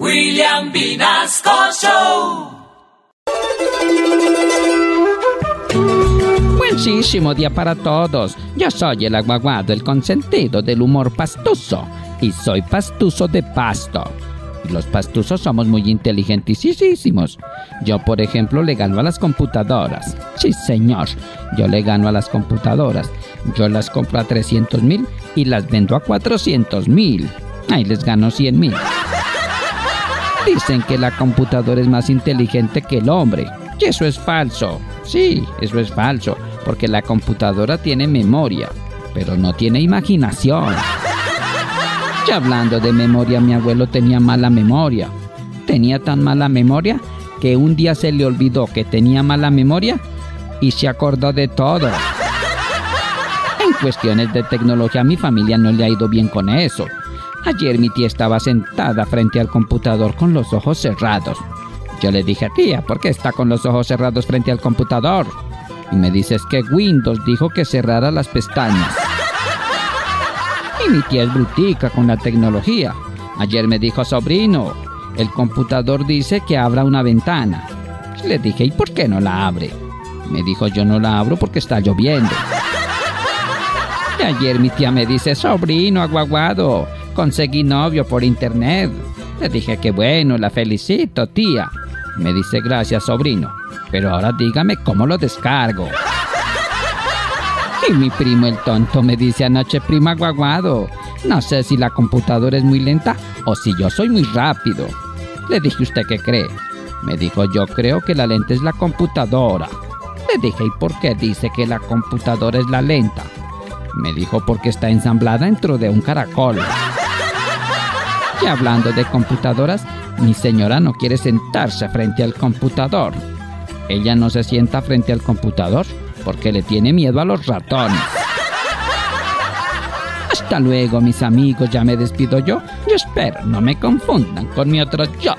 William Vinasco Show. Buenísimo día para todos. Yo soy el aguaguado, el consentido del humor pastuso. Y soy pastuso de pasto. Los pastusos somos muy inteligentísimos. Yo, por ejemplo, le gano a las computadoras. Sí, señor. Yo le gano a las computadoras. Yo las compro a 300 mil y las vendo a 400 mil. Ahí les gano 100 mil. Dicen que la computadora es más inteligente que el hombre. Y eso es falso. Sí, eso es falso. Porque la computadora tiene memoria, pero no tiene imaginación. Y hablando de memoria, mi abuelo tenía mala memoria. Tenía tan mala memoria que un día se le olvidó que tenía mala memoria y se acordó de todo. En cuestiones de tecnología a mi familia no le ha ido bien con eso. Ayer mi tía estaba sentada frente al computador con los ojos cerrados. Yo le dije, tía, ¿por qué está con los ojos cerrados frente al computador? Y me dice, es que Windows dijo que cerrara las pestañas. Y mi tía es brutica con la tecnología. Ayer me dijo, sobrino, el computador dice que abra una ventana. Le dije, ¿y por qué no la abre? Me dijo, yo no la abro porque está lloviendo. Y ayer mi tía me dice, sobrino aguaguado, conseguí novio por internet. Le dije que bueno, la felicito, tía. Me dice gracias, sobrino. Pero ahora dígame cómo lo descargo. Y mi primo el tonto me dice anoche, prima aguaguado. No sé si la computadora es muy lenta o si yo soy muy rápido. Le dije, ¿usted qué cree? Me dijo, yo creo que la lenta es la computadora. Le dije, ¿y por qué dice que la computadora es la lenta? Me dijo, porque está ensamblada dentro de un caracol. Y hablando de computadoras, mi señora no quiere sentarse frente al computador. Ella no se sienta frente al computador porque le tiene miedo a los ratones. Hasta luego, mis amigos, ya me despido yo. Yo espero no me confundan con mi otro yo.